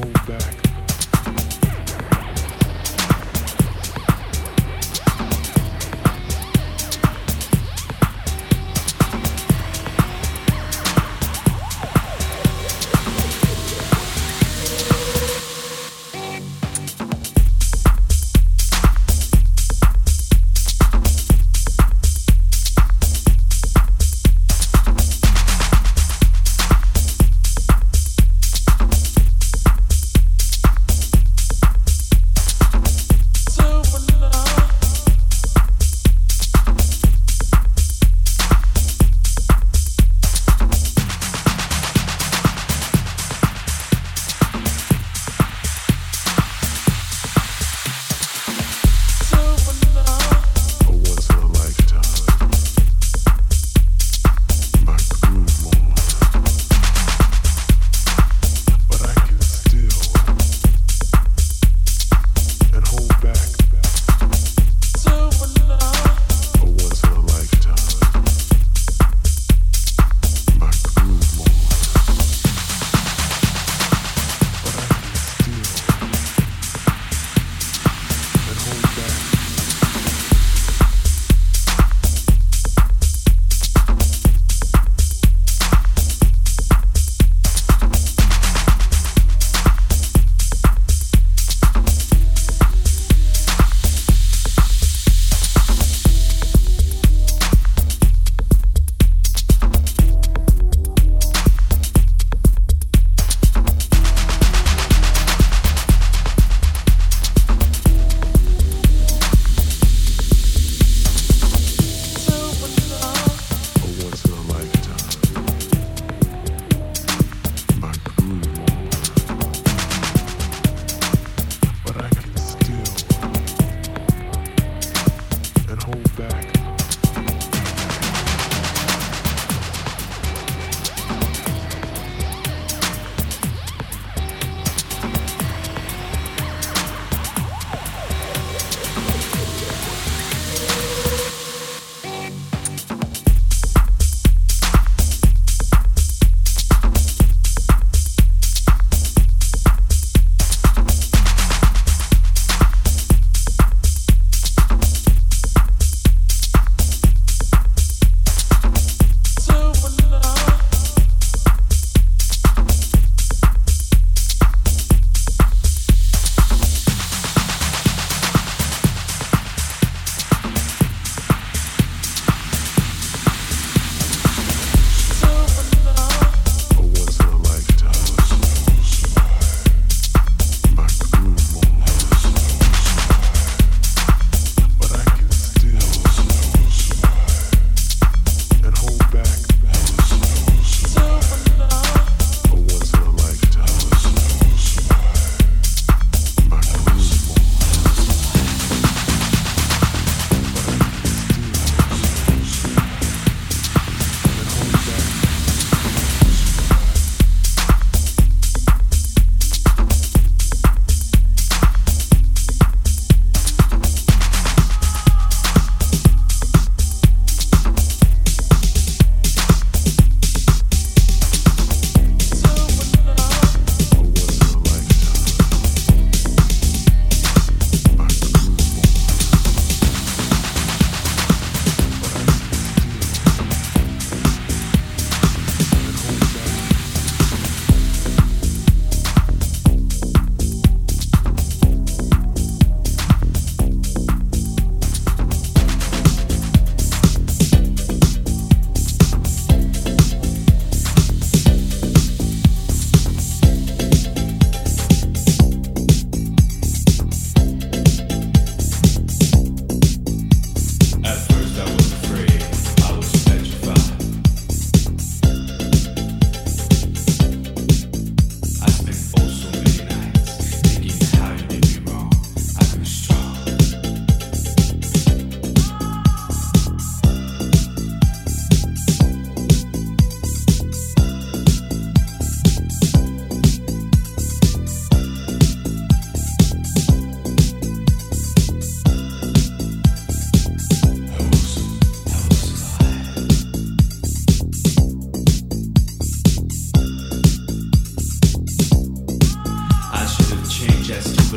hold back.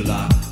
life.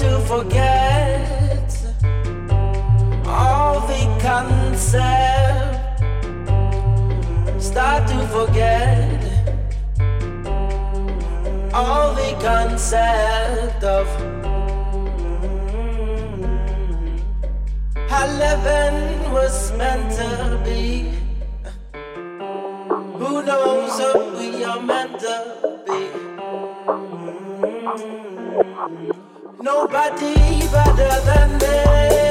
to forget all the concept. Start to forget all the concept of mm, how living was meant to be. Who knows what we are meant to be? Mm. Nobody better than me.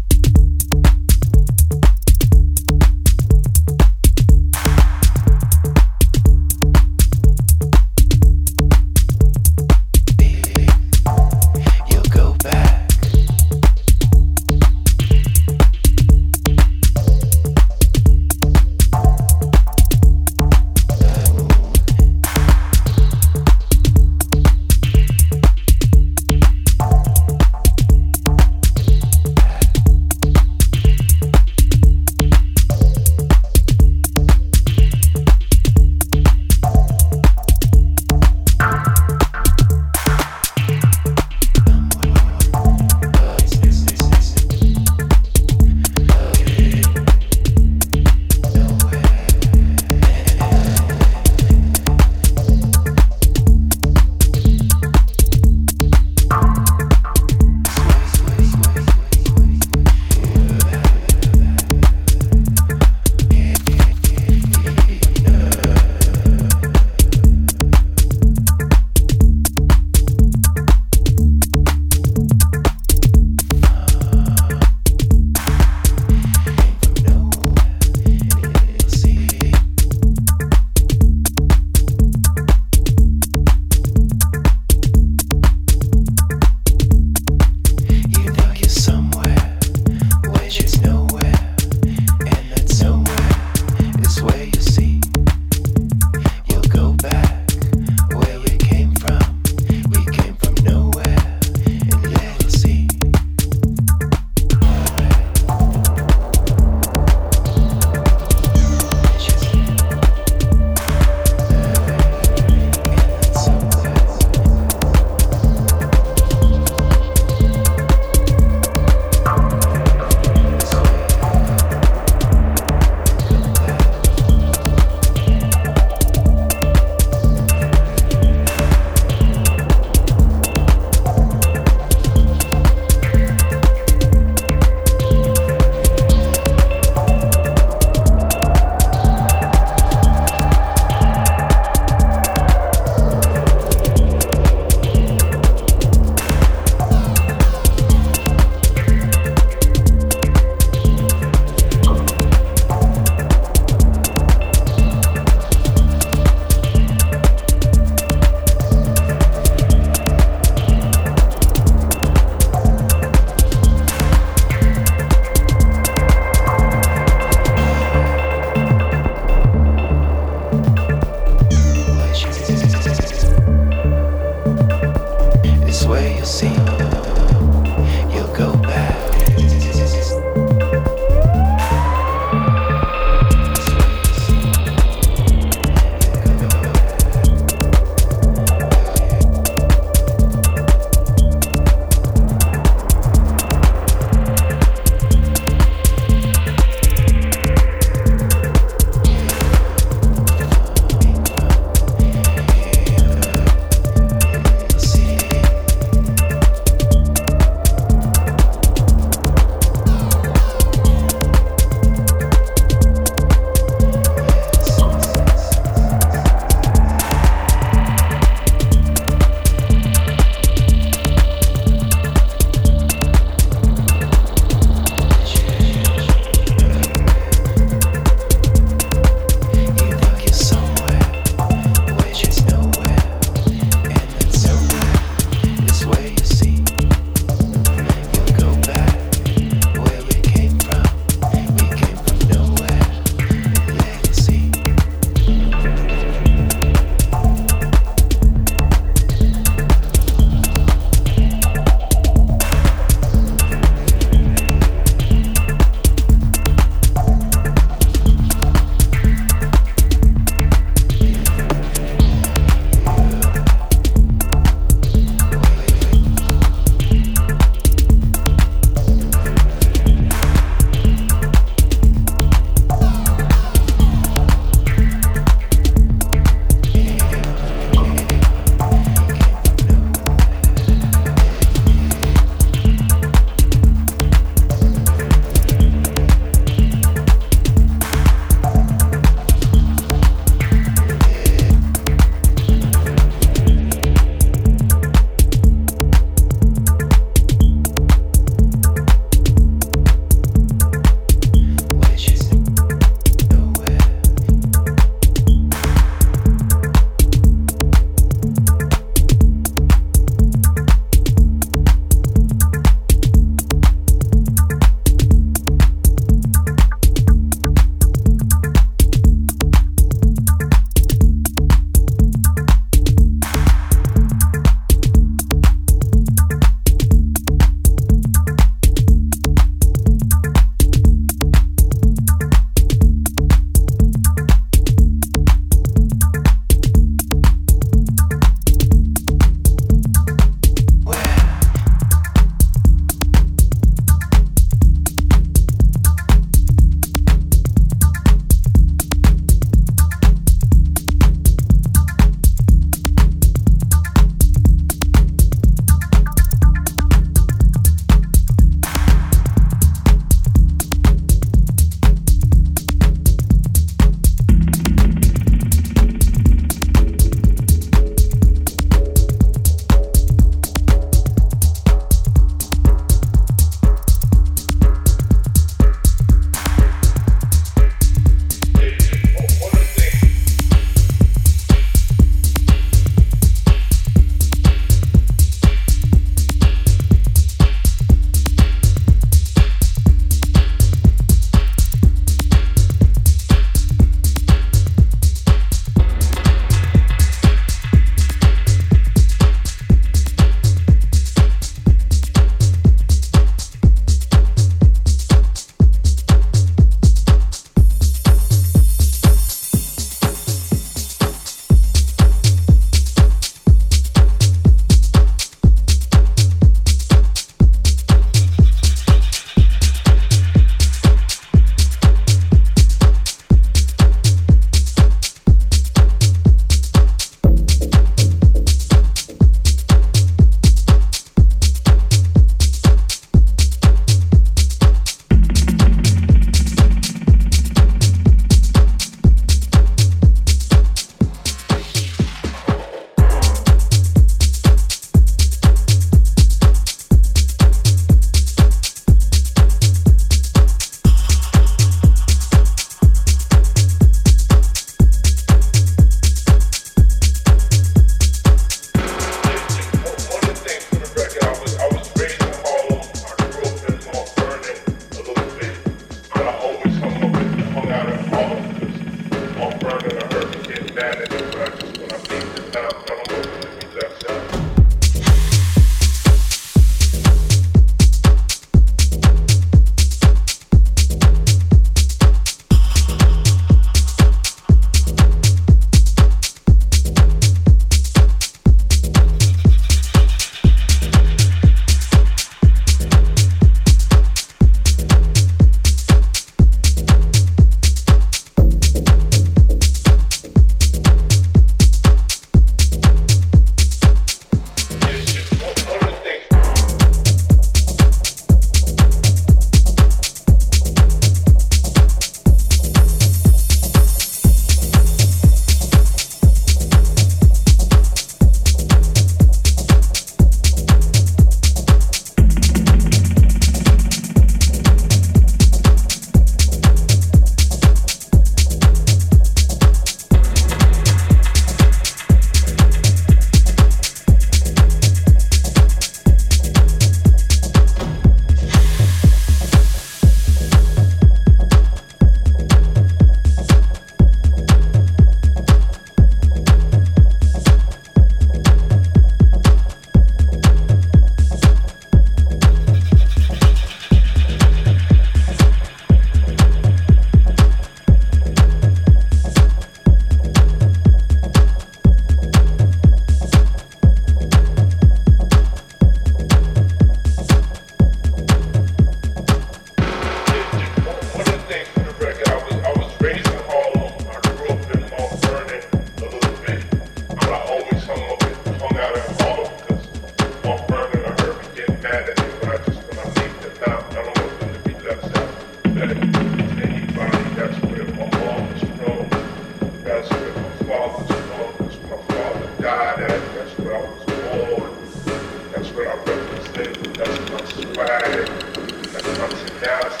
That's